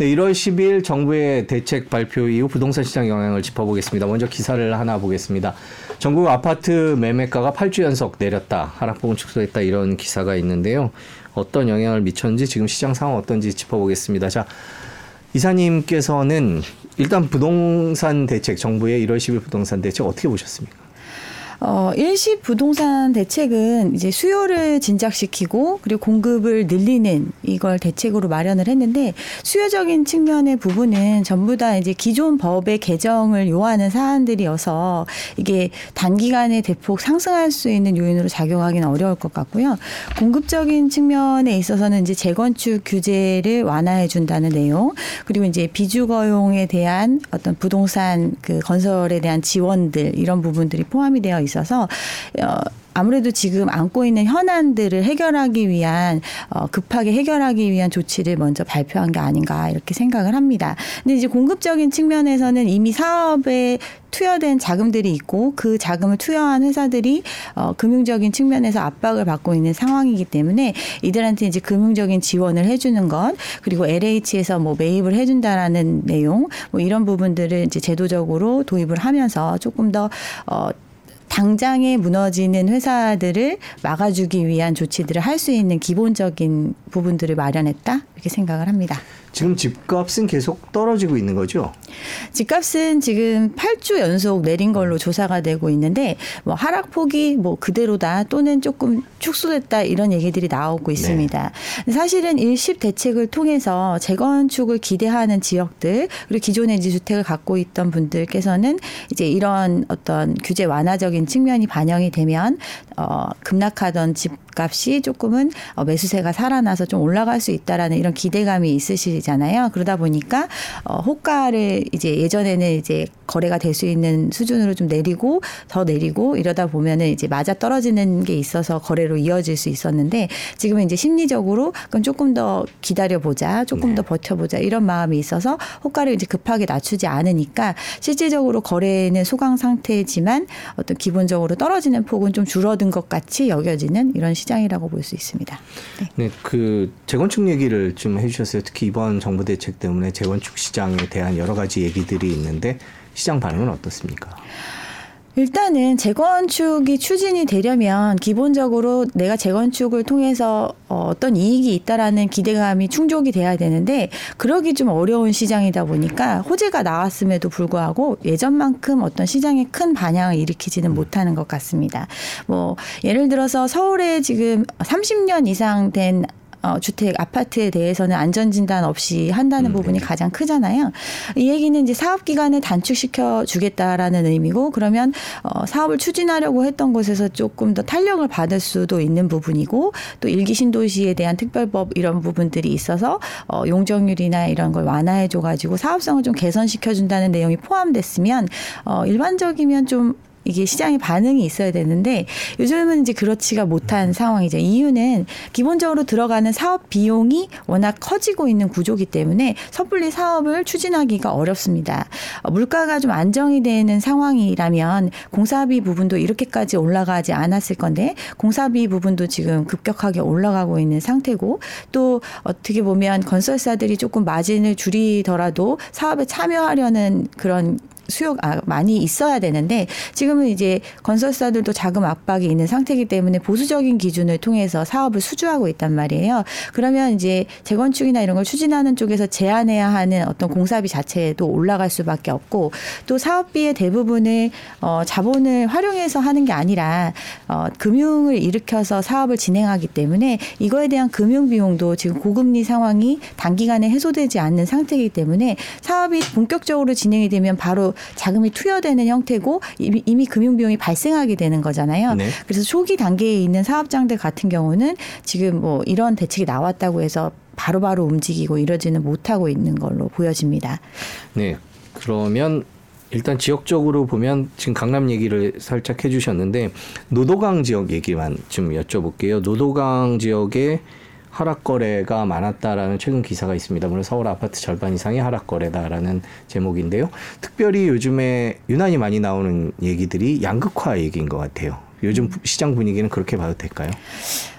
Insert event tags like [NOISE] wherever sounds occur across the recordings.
네, 1월 10일 정부의 대책 발표 이후 부동산 시장 영향을 짚어보겠습니다. 먼저 기사를 하나 보겠습니다. 전국 아파트 매매가가 8주 연속 내렸다. 하락폭은 축소했다. 이런 기사가 있는데요. 어떤 영향을 미쳤는지 지금 시장 상황 어떤지 짚어보겠습니다. 자, 이사님께서는 일단 부동산 대책, 정부의 1월 10일 부동산 대책 어떻게 보셨습니까? 어, 일시 부동산 대책은 이제 수요를 진작시키고 그리고 공급을 늘리는 이걸 대책으로 마련을 했는데 수요적인 측면의 부분은 전부 다 이제 기존 법의 개정을 요하는 사안들이어서 이게 단기간에 대폭 상승할 수 있는 요인으로 작용하기는 어려울 것 같고요. 공급적인 측면에 있어서는 이제 재건축 규제를 완화해 준다는 내용 그리고 이제 비주거용에 대한 어떤 부동산 그 건설에 대한 지원들 이런 부분들이 포함이 되어 있 어서 어 아무래도 지금 안고 있는 현안들을 해결하기 위한 어, 급하게 해결하기 위한 조치를 먼저 발표한 게 아닌가 이렇게 생각을 합니다. 근데 이제 공급적인 측면에서는 이미 사업에 투여된 자금들이 있고 그 자금을 투여한 회사들이 어, 금융적인 측면에서 압박을 받고 있는 상황이기 때문에 이들한테 이제 금융적인 지원을 해주는 것 그리고 LH에서 뭐 매입을 해준다라는 내용 뭐 이런 부분들을 이제 제도적으로 도입을 하면서 조금 더 어, 당장에 무너지는 회사들을 막아주기 위한 조치들을 할 수 있는 기본적인 부분들을 마련했다 이렇게 생각을 합니다. 지금 집값은 계속 떨어지고 있는 거죠? 집값은 지금 8주 연속 내린 걸로 조사가 되고 있는데 뭐 하락폭이 뭐 그대로다 또는 조금 축소됐다 이런 얘기들이 나오고 있습니다. 네. 사실은 일십 대책을 통해서 재건축을 기대하는 지역들 그리고 기존에 이제 주택을 갖고 있던 분들께서는 이제 이런 어떤 규제 완화적인 측면이 반영이 되면 어 급락하던 집값이 조금은 어, 매수세가 살아나서 좀 올라갈 수 있다라는 이런 기대감이 있으시잖아요. 그러다 보니까 어 호가를 이제 예전에는 이제 거래가 될 수 있는 수준으로 좀 내리고 더 내리고 이러다 보면은 이제 맞아 떨어지는 게 있어서 거래로 이어질 수 있었는데 지금은 이제 심리적으로 그럼 조금 더 기다려 보자, 조금 네. 더 버텨 보자 이런 마음이 있어서 호가를 이제 급하게 낮추지 않으니까 실질적으로 거래는 소강 상태지만 어떤 기본적으로 떨어지는 폭은 좀 줄어든 것 같이 여겨지는 이런 시장이라고 볼 수 있습니다. 네. 네, 그 재건축 얘기를 좀 해주셨어요. 특히 이번 정부 대책 때문에 재건축 시장에 대한 여러 가지 얘기들이 있는데 시장 반응은 어떻습니까? 일단은 재건축이 추진이 되려면 기본적으로 내가 재건축을 통해서 어떤 이익이 있다라는 기대감이 충족이 돼야 되는데 그러기 좀 어려운 시장이다 보니까 호재가 나왔음에도 불구하고 예전만큼 어떤 시장에 큰 반향을 일으키지는 못하는 것 같습니다. 뭐 예를 들어서 서울에 지금 30년 이상 된 어, 주택 아파트에 대해서는 안전 진단 없이 한다는 음, 부분이 네. 가장 크잖아요. 이 얘기는 이제 사업 기간을 단축시켜 주겠다라는 의미고 그러면 어, 사업을 추진하려고 했던 곳에서 조금 더 탄력을 받을 수도 있는 부분이고 또 일기 신도시에 대한 특별법 이런 부분들이 있어서 어, 용적률이나 이런 걸 완화해 줘 가지고 사업성을 좀 개선시켜 준다는 내용이 포함됐으면 어, 일반적이면 좀 이게 시장의 반응이 있어야 되는데 요즘은 이제 그렇지가 못한 상황이죠. 이유는 기본적으로 들어가는 사업 비용이 워낙 커지고 있는 구조기 때문에 섣불리 사업을 추진하기가 어렵습니다. 어, 물가가 좀 안정이 되는 상황이라면 공사비 부분도 이렇게까지 올라가지 않았을 건데 공사비 부분도 지금 급격하게 올라가고 있는 상태고 또 어떻게 보면 건설사들이 조금 마진을 줄이더라도 사업에 참여하려는 그런 수요가 많이 있어야 되는데 지금은 이제 건설사들도 자금 압박이 있는 상태이기 때문에 보수적인 기준을 통해서 사업을 수주하고 있단 말이에요. 그러면 이제 재건축이나 이런 걸 추진하는 쪽에서 제한해야 하는 어떤 공사비 자체도 올라갈 수밖에 없고 또 사업비의 대부분을 어 자본을 활용해서 하는 게 아니라 어 금융을 일으켜서 사업을 진행하기 때문에 이거에 대한 금융 비용도 지금 고금리 상황이 단기간에 해소되지 않는 상태이기 때문에 사업이 본격적으로 진행이 되면 바로 자금이 투여되는 형태고 이미, 이미 금융 비용이 발생하게 되는 거잖아요. 네. 그래서 초기 단계에 있는 사업장들 같은 경우는 지금 뭐 이런 대책이 나왔다고 해서 바로바로 바로 움직이고 이러지는 못하고 있는 걸로 보여집니다. 네. 그러면 일단 지역적으로 보면 지금 강남 얘기를 살짝 해주셨는데 노도강 지역 얘기만 좀 여쭤볼게요. 노도강 지역에 하락 거래가 많았다라는 최근 기사가 있습니다. 물론 서울 아파트 절반 이상이 하락 거래다라는 제목인데요. 특별히 요즘에 유난히 많이 나오는 얘기들이 양극화 얘기인 것 같아요. 요즘 시장 분위기는 그렇게 봐도 될까요?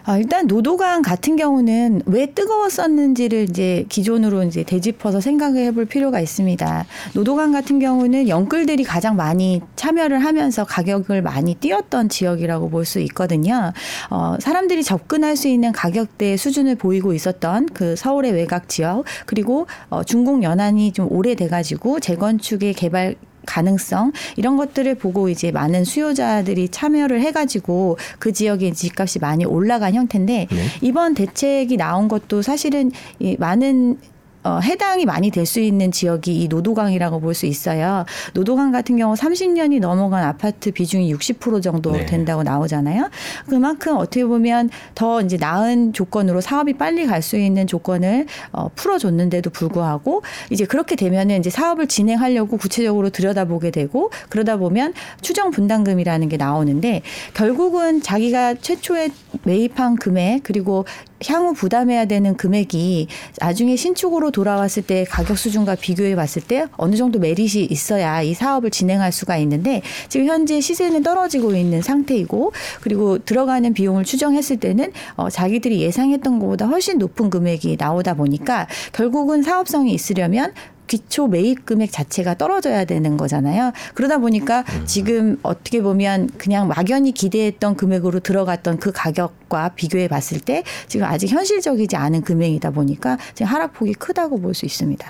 아, 일단 노도강 같은 경우는 왜 뜨거웠었는지를 이제 기존으로 이제 되짚어서 생각을 해볼 필요가 있습니다. 노도강 같은 경우는 영끌들이 가장 많이 참여를 하면서 가격을 많이 뛰었던 지역이라고 볼 수 있거든요. 어, 사람들이 접근할 수 있는 가격대 수준을 보이고 있었던 그 서울의 외곽 지역 그리고 어, 중국 연안이 좀 오래돼가지고 재건축의 개발 가능성 이런 것들을 보고 이제 많은 수요자들이 참여를 해가지고 그 지역의 집값이 많이 올라간 형태인데 네. 이번 대책이 나온 것도 사실은 이 많은 어, 해당이 많이 될 수 있는 지역이 이 노도강이라고 볼 수 있어요. 노도강 같은 경우 30년이 넘어간 아파트 비중이 60% 정도 네. 된다고 나오잖아요. 그만큼 어떻게 보면 더 이제 나은 조건으로 사업이 빨리 갈 수 있는 조건을 어, 풀어줬는데도 불구하고 이제 그렇게 되면은 이제 사업을 진행하려고 구체적으로 들여다보게 되고 그러다 보면 추정 분담금이라는 게 나오는데 결국은 자기가 최초에 매입한 금액 그리고 향후 부담해야 되는 금액이 나중에 신축으로 돌아왔을 때 가격 수준과 비교해 봤을 때 어느 정도 메릿이 있어야 이 사업을 진행할 수가 있는데 지금 현재 시세는 떨어지고 있는 상태이고 그리고 들어가는 비용을 추정했을 때는 어, 자기들이 예상했던 것보다 훨씬 높은 금액이 나오다 보니까 결국은 사업성이 있으려면 기초 매입 금액 자체가 떨어져야 되는 거잖아요. 그러다 보니까 지금 어떻게 보면 그냥 막연히 기대했던 금액으로 들어갔던 그 가격과 비교해 봤을 때 지금 아직 현실적이지 않은 금액이다 보니까 지금 하락폭이 크다고 볼 수 있습니다.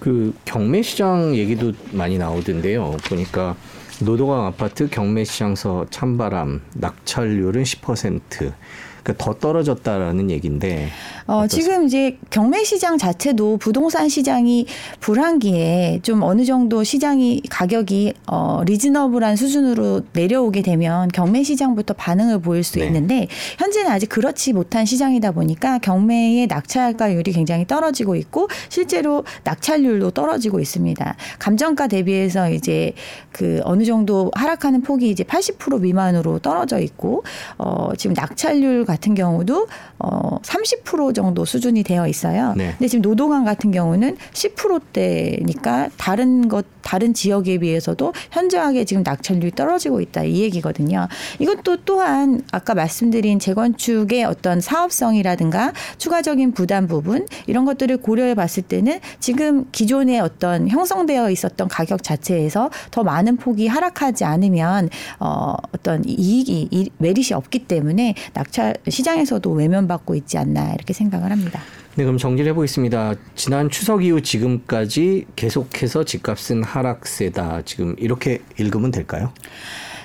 그 경매 시장 얘기도 많이 나오던데요. 보니까 노도강 아파트 경매 시장서 찬바람 낙찰률은 10%. 그러니까 더 떨어졌다라는 얘기인데 어, 지금 이제 경매 시장 자체도 부동산 시장이 불황기에 좀 어느 정도 시장이 가격이 어, 리즈너블한 수준으로 내려오게 되면 경매 시장부터 반응을 보일 수 네. 있는데 현재는 아직 그렇지 못한 시장이다 보니까 경매의 낙찰가율이 굉장히 떨어지고 있고 실제로 낙찰률도 떨어지고 있습니다. 감정가 대비해서 이제 그 어느 정도 하락하는 폭이 이제 80% 미만으로 떨어져 있고 어, 지금 낙찰률 같은 경우도 어, 30% 정도 수준이 되어 있어요. 네. 근데 지금 노동안 같은 경우는 10%대니까 다른 것 다른 지역에 비해서도 현저하게 지금 낙찰률이 떨어지고 있다 이 얘기거든요. 이것도 또한 아까 말씀드린 재건축의 어떤 사업성이라든가 추가적인 부담 부분 이런 것들을 고려해 봤을 때는 지금 기존에 어떤 형성되어 있었던 가격 자체에서 더 많은 폭이 하락하지 않으면 어 어떤 이익이 이- 메릿이 없기 때문에 낙찰 시장에서도 외면받고 있지 않나 이렇게 생각을 합니다. 네, 그럼 정리를 해보겠습니다. 지난 추석 이후 지금까지 계속해서 집값은 하락세다. 지금 이렇게 읽으면 될까요?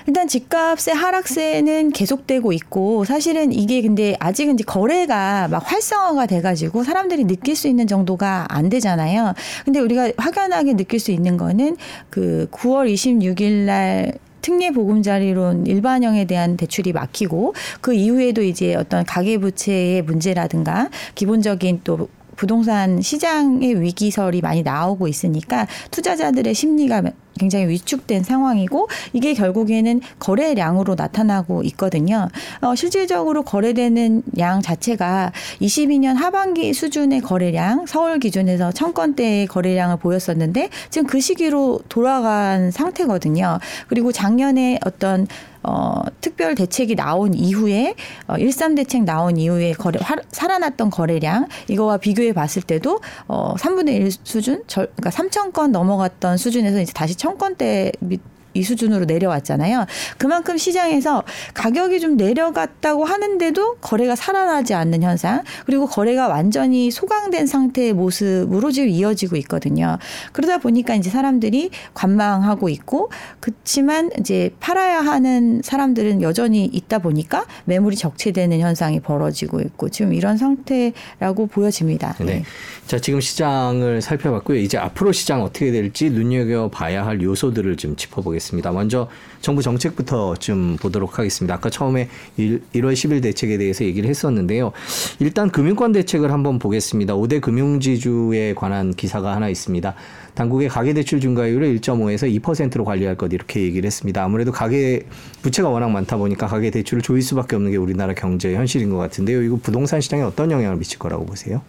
일단 집값의 하락세는 계속되고 있고 사실은 이게 근데 아직은 이제 거래가 막 활성화가 돼가지고 사람들이 느낄 수 있는 정도가 안 되잖아요. 근데 우리가 확연하게 느낄 수 있는 거는 그 9월 26일 날 특례 보금자리론 일반형에 대한 대출이 막히고 그 이후에도 이제 어떤 가계부채의 문제라든가 기본적인 또 부동산 시장의 위기설이 많이 나오고 있으니까 투자자들의 심리가 굉장히 위축된 상황이고 이게 결국에는 거래량으로 나타나고 있거든요. 어, 실질적으로 거래되는 양 자체가 22년 하반기 수준의 거래량, 서울 기준에서 천 건대의 거래량을 보였었는데 지금 그 시기로 돌아간 상태거든요. 그리고 작년에 어떤 어, 특별 대책이 나온 이후에 어, 13 대책 나온 이후에 거래 화, 살아났던 거래량 이거와 비교해 봤을 때도 어, 3분의 1 수준, 절, 그러니까 3천 건 넘어갔던 수준에서 이제 다시 천 건대 밑 이 수준으로 내려왔잖아요. 그만큼 시장에서 가격이 좀 내려갔다고 하는데도 거래가 살아나지 않는 현상, 그리고 거래가 완전히 소강된 상태의 모습으로 지금 이어지고 있거든요. 그러다 보니까 이제 사람들이 관망하고 있고, 그렇지만 이제 팔아야 하는 사람들은 여전히 있다 보니까 매물이 적체되는 현상이 벌어지고 있고, 지금 이런 상태라고 보여집니다. 네. 자, 지금 시장을 살펴봤고요. 이제 앞으로 시장 어떻게 될지 눈여겨 봐야 할 요소들을 좀 짚어보겠습니다. 먼저 정부 정책부터 좀 보도록 하겠습니다. 아까 처음에 1, 1월 10일 대책에 대해서 얘기를 했었는데요. 일단 금융권 대책을 한번 보겠습니다. 5대 금융지주에 관한 기사가 하나 있습니다. 당국의 가계대출 증가율을 1.5에서 2%로 관리할 것 이렇게 얘기를 했습니다. 아무래도 가계 부채가 워낙 많다 보니까 가계 대출을 조일 수밖에 없는 게 우리나라 경제의 현실인 것 같은데요. 이거 부동산 시장에 어떤 영향을 미칠 거라고 보세요?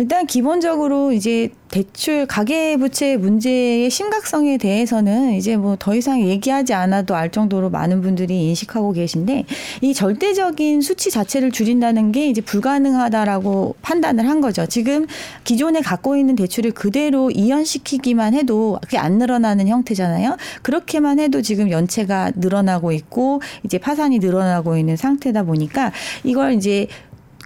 일단 기본적으로 이제 대출 가계부채 문제의 심각성에 대해서는 이제 뭐 더 이상 얘기하지 않아도 알 정도로 많은 분들이 인식하고 계신데 이 절대적인 수치 자체를 줄인다는 게 이제 불가능하다라고 판단을 한 거죠. 지금 기존에 갖고 있는 대출을 그대로 이연시키기만 해도 그게 안 늘어나는 형태잖아요. 그렇게만 해도 지금 연체가 늘어나고 있고 이제 파산이 늘어나고 있는 상태다 보니까 이걸 이제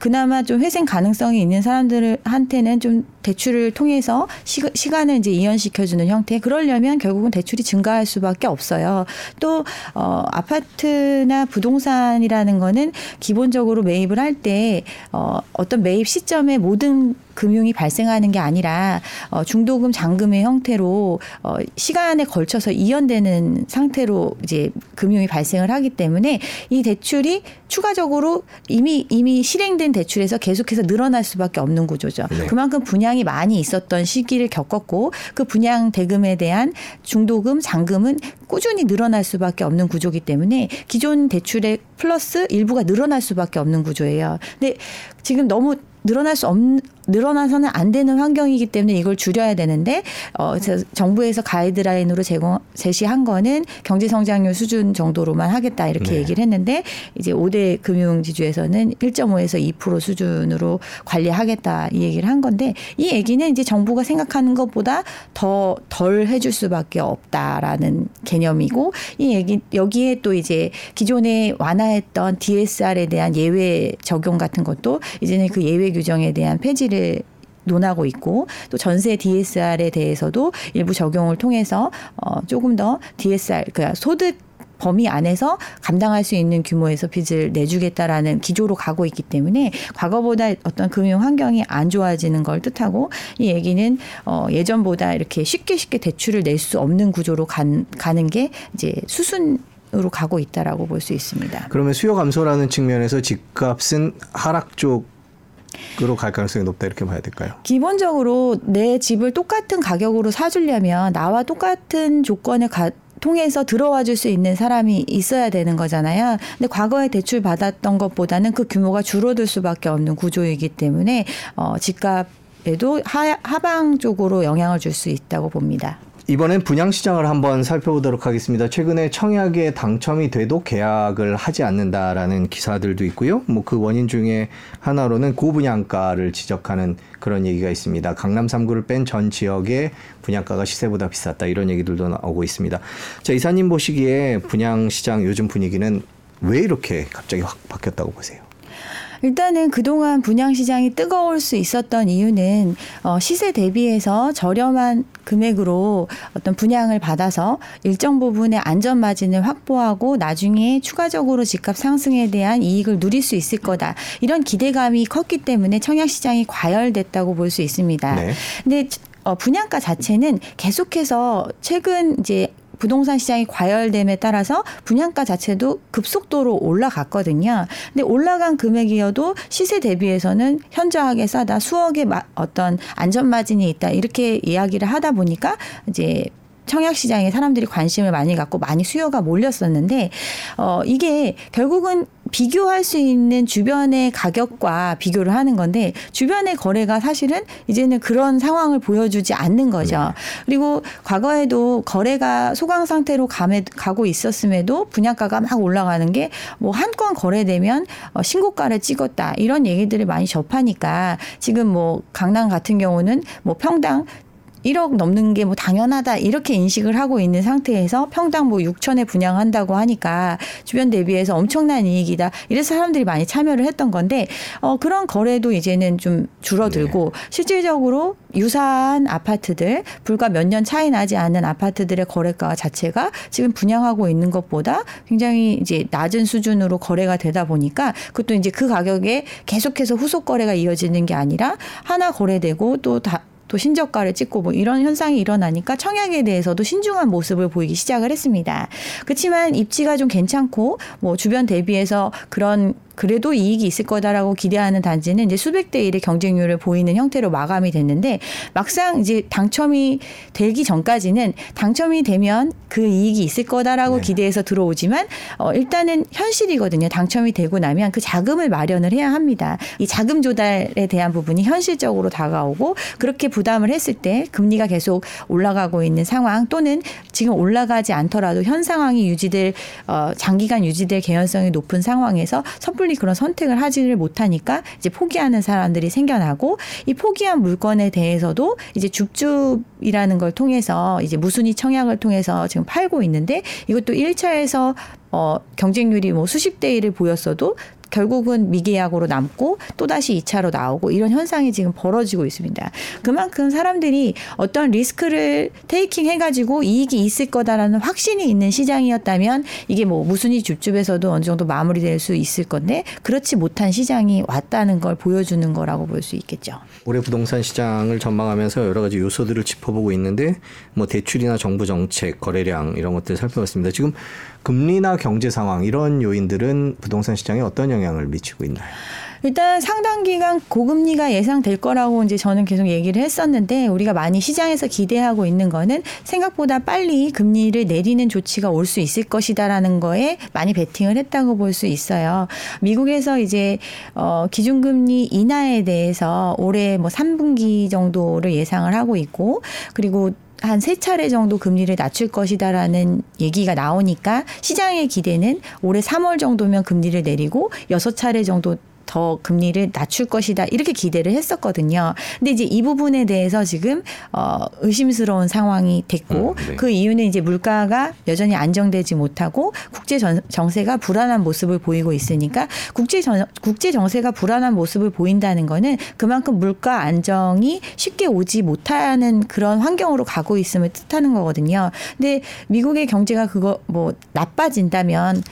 그나마 좀 회생 가능성이 있는 사람들한테는 좀 대출을 통해서 시, 간을 이제 이연시켜주는 형태. 그러려면 결국은 대출이 증가할 수밖에 없어요. 또 어, 아파트나 부동산이라는 거는 기본적으로 매입을 할 때 어, 어떤 매입 시점에 모든 금융이 발생하는 게 아니라 어, 중도금 잔금의 형태로 어, 시간에 걸쳐서 이연되는 상태로 이제 금융이 발생을 하기 때문에 이 대출이 추가적으로 이미 이미 실행된 대출에서 계속해서 늘어날 수밖에 없는 구조죠. 네. 그만큼 분양이 많이 있었던 시기를 겪었고 그 분양 대금에 대한 중도금 잔금은 꾸준히 늘어날 수밖에 없는 구조기 때문에 기존 대출의 플러스 일부가 늘어날 수밖에 없는 구조예요. 근데 지금 너무 늘어날 수 없, 늘어나서는 안 되는 환경이기 때문에 이걸 줄여야 되는데 어 정부에서 가이드라인으로 제공 제시한 거는 경제 성장률 수준 정도로만 하겠다 이렇게 네. 얘기를 했는데 이제 5대 금융 지주에서는 1.5에서 2% 수준으로 관리하겠다 이 얘기를 한 건데 이 얘기는 이제 정부가 생각하는 것보다 더 덜 해줄 수밖에 없다라는 개념이고 이 얘기 여기에 또 이제 기존에 완화했던 DSR에 대한 예외 적용 같은 것도 이제는 그 예외 규정에 대한 폐지를 문제를 논하고 있고 또 전세 DSR에 대해서도 일부 적용을 통해서 어 조금 더 DSR 그러니까 소득 범위 안에서 감당할 수 있는 규모에서 빚을 내주겠다라는 기조로 가고 있기 때문에 과거보다 어떤 금융 환경이 안 좋아지는 걸 뜻하고 이 얘기는 어 예전보다 이렇게 쉽게 쉽게 대출을 낼 수 없는 구조로 간, 가는 게 이제 수순 으로 가고 있다라고 볼 수 있습니다. 그러면 수요 감소라는 측면에서 집값은 하락 쪽 으로 갈 가능성이 높다 이렇게 봐야 될까요? 기본적으로 내 집을 똑같은 가격으로 사주려면 나와 똑같은 조건을 가, 통해서 들어와 줄 수 있는 사람이 있어야 되는 거잖아요. 근데 과거에 대출 받았던 것보다는 그 규모가 줄어들 수밖에 없는 구조이기 때문에 어, 집값에도 하, 하방 쪽으로 영향을 줄 수 있다고 봅니다. 이번엔 분양 시장을 한번 살펴보도록 하겠습니다. 최근에 청약에 당첨이 돼도 계약을 하지 않는다라는 기사들도 있고요. 뭐 그 원인 중에 하나로는 고분양가를 지적하는 그런 얘기가 있습니다. 강남 3구를 뺀 전 지역의 분양가가 시세보다 비쌌다 이런 얘기들도 나오고 있습니다. 자, 이사님 보시기에 분양 시장 요즘 분위기는 왜 이렇게 갑자기 확 바뀌었다고 보세요? 일단은 그동안 분양 시장이 뜨거울 수 있었던 이유는 어, 시세 대비해서 저렴한 금액으로 어떤 분양을 받아서 일정 부분의 안전 마진을 확보하고 나중에 추가적으로 집값 상승에 대한 이익을 누릴 수 있을 거다. 이런 기대감이 컸기 때문에 청약 시장이 과열됐다고 볼 수 있습니다. 네. 근데 어, 분양가 자체는 계속해서 최근 이제 부동산 시장이 과열됨에 따라서 분양가 자체도 급속도로 올라갔거든요. 근데 올라간 금액이어도 시세 대비해서는 현저하게 싸다. 수억의 어떤 안전 마진이 있다. 이렇게 이야기를 하다 보니까 이제 청약 시장에 사람들이 관심을 많이 갖고 많이 수요가 몰렸었는데 어 이게 결국은 비교할 수 있는 주변의 가격과 비교를 하는 건데 주변의 거래가 사실은 이제는 그런 상황을 보여주지 않는 거죠. 네. 그리고 과거에도 거래가 소강 상태로 감에, 가고 있었음에도 분양가가 막 올라가는 게 뭐 한 건 거래되면 어, 신고가를 찍었다 이런 얘기들을 많이 접하니까 지금 뭐 강남 같은 경우는 뭐 평당 1억 넘는 게 뭐 당연하다 이렇게 인식을 하고 있는 상태에서 평당 뭐 6천에 분양한다고 하니까 주변 대비해서 엄청난 이익이다. 이래서 사람들이 많이 참여를 했던 건데 어 그런 거래도 이제는 좀 줄어들고 네. 실질적으로 유사한 아파트들 불과 몇 년 차이 나지 않는 아파트들의 거래가 자체가 지금 분양하고 있는 것보다 굉장히 이제 낮은 수준으로 거래가 되다 보니까 그것도 이제 그 가격에 계속해서 후속 거래가 이어지는 게 아니라 하나 거래되고 또 다 또 신저가를 찍고 뭐 이런 현상이 일어나니까 청약에 대해서도 신중한 모습을 보이기 시작을 했습니다. 그렇지만 입지가 좀 괜찮고 뭐 주변 대비해서 그런 그래도 이익이 있을 거다라고 기대하는 단지는 이제 수백 대 일의 경쟁률을 보이는 형태로 마감이 됐는데 막상 이제 당첨이 되기 전까지는 당첨이 되면 그 이익이 있을 거다라고 네. 기대해서 들어오지만 어 일단은 현실이거든요. 당첨이 되고 나면 그 자금을 마련을 해야 합니다. 이 자금 조달에 대한 부분이 현실적으로 다가오고 그렇게 부담을 했을 때 금리가 계속 올라가고 있는 상황 또는 지금 올라가지 않더라도 현 상황이 유지될 어 장기간 유지될 개연성이 높은 상황에서 섣불 리 그런 선택을 하지를 못하니까 이제 포기하는 사람들이 생겨나고 이 포기한 물건에 대해서도 이제 줍줍이라는 걸 통해서 이제 무순위 청약을 통해서 지금 팔고 있는데 이것도 1차에서 어 경쟁률이 뭐 수십 대 1을 보였어도 결국은 미계약으로 남고 또다시 2차로 나오고 이런 현상이 지금 벌어지고 있습니다. 그만큼 사람들이 어떤 리스크를 테이킹 해가지고 이익이 있을 거다라는 확신이 있는 시장이었다면 이게 뭐 무순위 줍줍에서도 어느 정도 마무리될 수 있을 건데 그렇지 못한 시장이 왔다는 걸 보여주는 거라고 볼 수 있겠죠. 올해 부동산 시장을 전망하면서 여러 가지 요소들을 짚어보고 있는데 뭐 대출이나 정부 정책, 거래량 이런 것들 살펴봤습니다. 지금 금리나 경제 상황 이런 요인들은 부동산 시장에 어떤 영향을 미치고 있나요? 일단 상당 기간 고금리가 예상될 거라고 이제 저는 계속 얘기를 했었는데 우리가 많이 시장에서 기대하고 있는 거는 생각보다 빨리 금리를 내리는 조치가 올 수 있을 것이다라는 거에 많이 베팅을 했다고 볼 수 있어요. 미국에서 이제 어 기준금리 인하에 대해서 올해 뭐 3분기 정도를 예상을 하고 있고 그리고 한 세 차례 정도 금리를 낮출 것이다라는 얘기가 나오니까 시장의 기대는 올해 3월 정도면 금리를 내리고 여섯 차례 정도 더 금리를 낮출 것이다 이렇게 기대를 했었거든요. 근데 이제 이 부분에 대해서 지금 어 의심스러운 상황이 됐고 음, 네. 그 이유는 이제 물가가 여전히 안정되지 못하고 국제 전- 정세가 불안한 모습을 보이고 있으니까 국제 전, 국제 정세가 불안한 모습을 보인다는 거는 그만큼 물가 안정이 쉽게 오지 못하는 그런 환경으로 가고 있음을 뜻하는 거거든요. 근데 미국의 경제가 그거 뭐 나빠진다면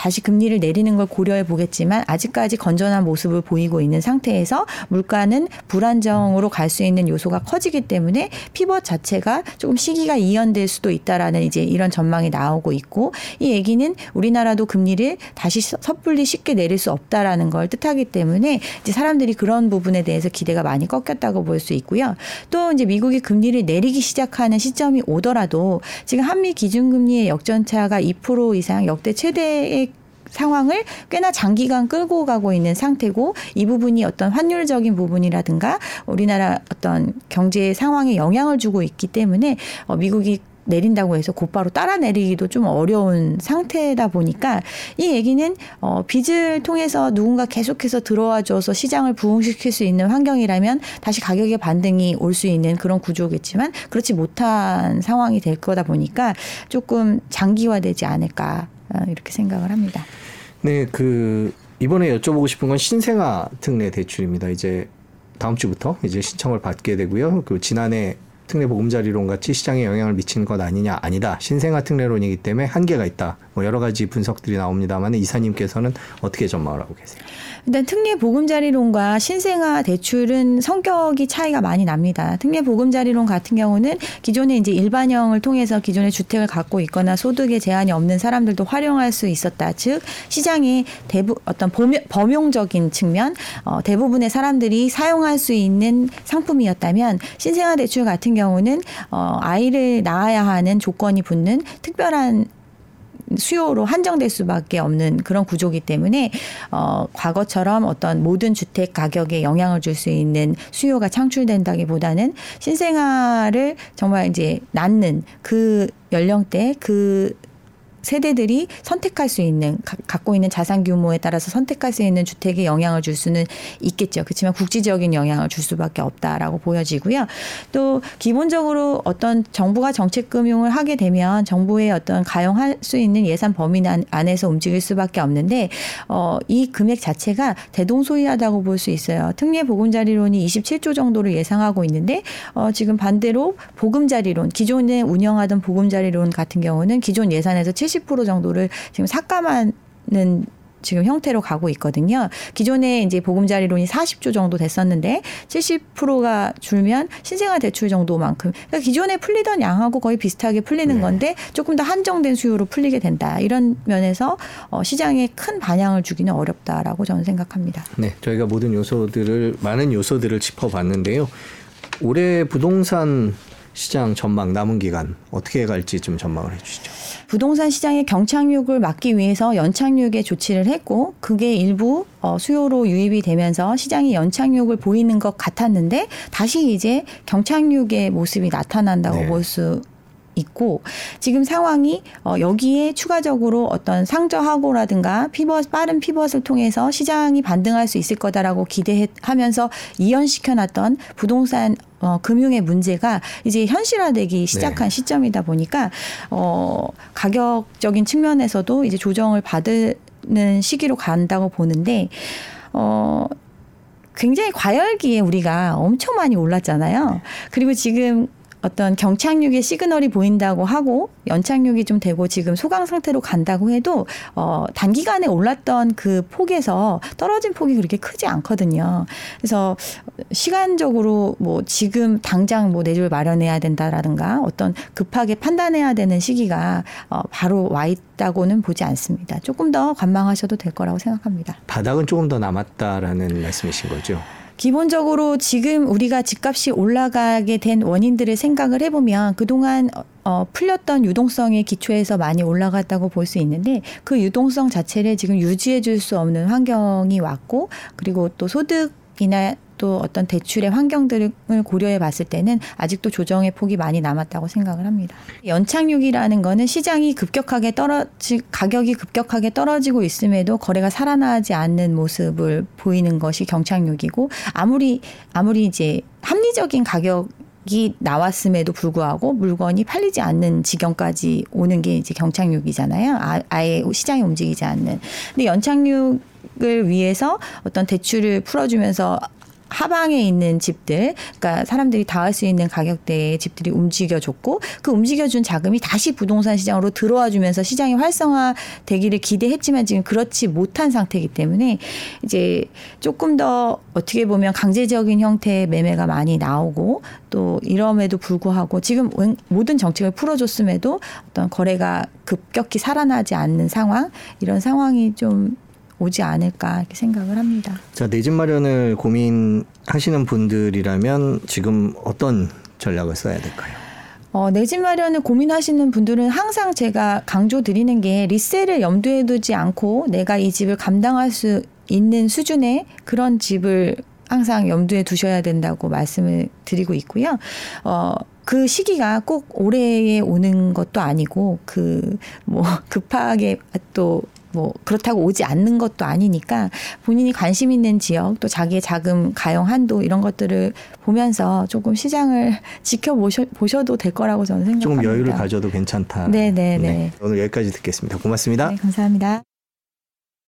다시 금리를 내리는 걸 고려해 보겠지만 아직까지 건전한 모습을 보이고 있는 상태에서 물가는 불안정으로 갈 수 있는 요소가 커지기 때문에 피벗 자체가 조금 시기가 이연될 수도 있다라는 이제 이런 전망이 나오고 있고 이 얘기는 우리나라도 금리를 다시 서- 섣불리 쉽게 내릴 수 없다라는 걸 뜻하기 때문에 이제 사람들이 그런 부분에 대해서 기대가 많이 꺾였다고 볼 수 있고요. 또 이제 미국이 금리를 내리기 시작하는 시점이 오더라도 지금 한미 기준금리의 역전차가 2% 이상 역대 최대의 상황을 꽤나 장기간 끌고 가고 있는 상태고 이 부분이 어떤 환율적인 부분이라든가 우리나라 어떤 경제 상황에 영향을 주고 있기 때문에 어, 미국이 내린다고 해서 곧바로 따라 내리기도 좀 어려운 상태다 보니까 이 얘기는 어, 빚을 통해서 누군가 계속해서 들어와 줘서 시장을 부흥시킬 수 있는 환경이라면 다시 가격의 반등이 올 수 있는 그런 구조겠지만 그렇지 못한 상황이 될 거다 보니까 조금 장기화되지 않을까 어, 이렇게 생각을 합니다. 네, 그 이번에 여쭤보고 싶은 건 신생아 특례 대출입니다. 이제 다음 주부터 이제 신청을 받게 되고요. 그 지난해 특례 보금자리론 같이 시장에 영향을 미치는 것 아니냐 아니다. 신생아 특례론이기 때문에 한계가 있다. 뭐 여러 가지 분석들이 나옵니다만 이사님께서는 어떻게 전망을 하고 계세요? 일단 특례 보금자리론과 신생아 대출은 성격이 차이가 많이 납니다. 특례 보금자리론 같은 경우는 기존에 이제 일반형을 통해서 기존의 주택을 갖고 있거나 소득에 제한이 없는 사람들도 활용할 수 있었다. 즉 시장의 대부 어떤 범용, 범용 적인 측면 어, 대부분의 사람들이 사용할 수 있는 상품이었다면 신생아 대출 같은 경우는 어, 아이를 낳아야 하는 조건이 붙는 특별한 수요로 한정될 수밖에 없는 그런 구조기 때문에 어 과거처럼 어떤 모든 주택 가격에 영향을 줄 수 있는 수요가 창출된다기보다는 신생아를 정말 이제 낳는 그 연령대 그 세대들이 선택할 수 있는 가- 갖고 있는 자산 규모에 따라서 선택할 수 있는 주택에 영향을 줄 수는 있겠죠. 그렇지만 국지적인 영향을 줄 수밖에 없다라고 보여지고요. 또 기본적으로 어떤 정부가 정책 금융을 하게 되면 정부의 어떤 가용할 수 있는 예산 범위 안- 안에서 움직일 수밖에 없는데 어, 이 금액 자체가 대동소이하다고 볼 수 있어요. 특례 보금자리론이 27조 정도를 예상하고 있는데 어, 지금 반대로 보금자리론 기존에 운영하던 보금자리론 같은 경우는 기존 예산에서 70% 정도를 지금 삭감하는 지금 형태로 가고 있거든요. 기존에 이제 보금자리론이 40조 정도 됐었는데 70%가 줄면 신생아 대출 정도만큼 그러니까 기존에 풀리던 양하고 거의 비슷하게 풀리는 네. 건데 조금 더 한정된 수요로 풀리게 된다. 이런 면에서 어, 시장에 큰 반향을 주기는 어렵다라고 저는 생각합니다. 네, 저희가 모든 요소들을 많은 요소들을 짚어봤는데요. 올해 부동산 시장 전망 남은 기간 어떻게 갈지 좀 전망을 해주시죠. 부동산 시장의 경착륙을 막기 위해서 연착륙의 조치를 했고 그게 일부 어, 수요로 유입이 되면서 시장이 연착륙을 보이는 것 같았는데 다시 이제 경착륙의 모습이 나타난다고 네. 볼수 있고 지금 상황이 어, 여기에 추가적으로 어떤 상저하고라든가 피벗 빠른 피벗을 통해서 시장이 반등할 수 있을 거다라고 기대하면서 이연시켜 놨던 부동산 어, 금융의 문제가 이제 현실화되기 시작한 네. 시점이다 보니까 어, 가격적인 측면에서도 이제 조정을 받는 시기로 간다고 보는데 어, 굉장히 과열기에 우리가 엄청 많이 올랐잖아요. 그리고 지금 어떤 경착륙의 시그널이 보인다고 하고 연착륙이 좀 되고 지금 소강 상태로 간다고 해도 어 단기간에 올랐던 그 폭에서 떨어진 폭이 그렇게 크지 않거든요. 그래서 시간적으로 뭐 지금 당장 뭐내 집을 마련해야 된다라든가 어떤 급하게 판단해야 되는 시기가 어 바로 와 있다고는 보지 않습니다. 조금 더 관망하셔도 될 거라고 생각합니다. 바닥은 조금 더 남았다라는 말씀이신 거죠. 기본적으로 지금 우리가 집값이 올라가게 된 원인들을 생각을 해보면 그동안 어, 어, 풀렸던 유동성의 기초에서 많이 올라갔다고 볼 수 있는데 그 유동성 자체를 지금 유지해 줄 수 없는 환경이 왔고 그리고 또 소득 이나 또 어떤 대출의 환경들을 고려해 봤을 때는 아직도 조정의 폭이 많이 남았다고 생각을 합니다. 연착륙이라는 거는 시장이 급격하게 떨어지 가격이 급격하게 떨어지고 있음에도 거래가 살아나지 않는 모습을 보이는 것이 경착륙이고 아무리 아무리 이제 합리적인 가격 이 나왔음에도 불구하고 물건이 팔리지 않는 지경까지 오는 게 이제 경착륙이잖아요. 아, 아예 시장이 움직이지 않는. 근데 연착륙을 위해서 어떤 대출을 풀어주면서 하방에 있는 집들, 그러니까 사람들이 다할수 있는 가격대의 집들이 움직여줬고 그 움직여준 자금이 다시 부동산 시장으로 들어와 주면서 시장이 활성화되기를 기대했지만 지금 그렇지 못한 상태이기 때문에 이제 조금 더 어떻게 보면 강제적인 형태의 매매가 많이 나오고 또 이럼에도 불구하고 지금 웬- 모든 정책을 풀어줬음에도 어떤 거래가 급격히 살아나지 않는 상황 이런 상황이 좀 오지 않을까 이렇게 생각을 합니다. 자, 내 집 마련을 고민하시는 분들이라면 지금 어떤 전략을 써야 될까요? 어, 내 집 마련을 고민하시는 분들은 항상 제가 강조 드리는 게 리셀을 염두에 두지 않고 내가 이 집을 감당할 수 있는 수준의 그런 집을 항상 염두에 두셔야 된다고 말씀을 드리고 있고요. 어, 그 시기가 꼭 올해에 오는 것도 아니고 그 뭐 [LAUGHS] 급하게 또 뭐 그렇다고 오지 않는 것도 아니니까 본인이 관심 있는 지역 또 자기의 자금 가용 한도 이런 것들을 보면서 조금 시장을 [LAUGHS] 지켜보셔도 될 거라고 저는 생각합니다. 조금 여유를 가져도 괜찮다. 네, 네, 네. 오늘 여기까지 듣겠습니다. 고맙습니다. 네, 감사합니다.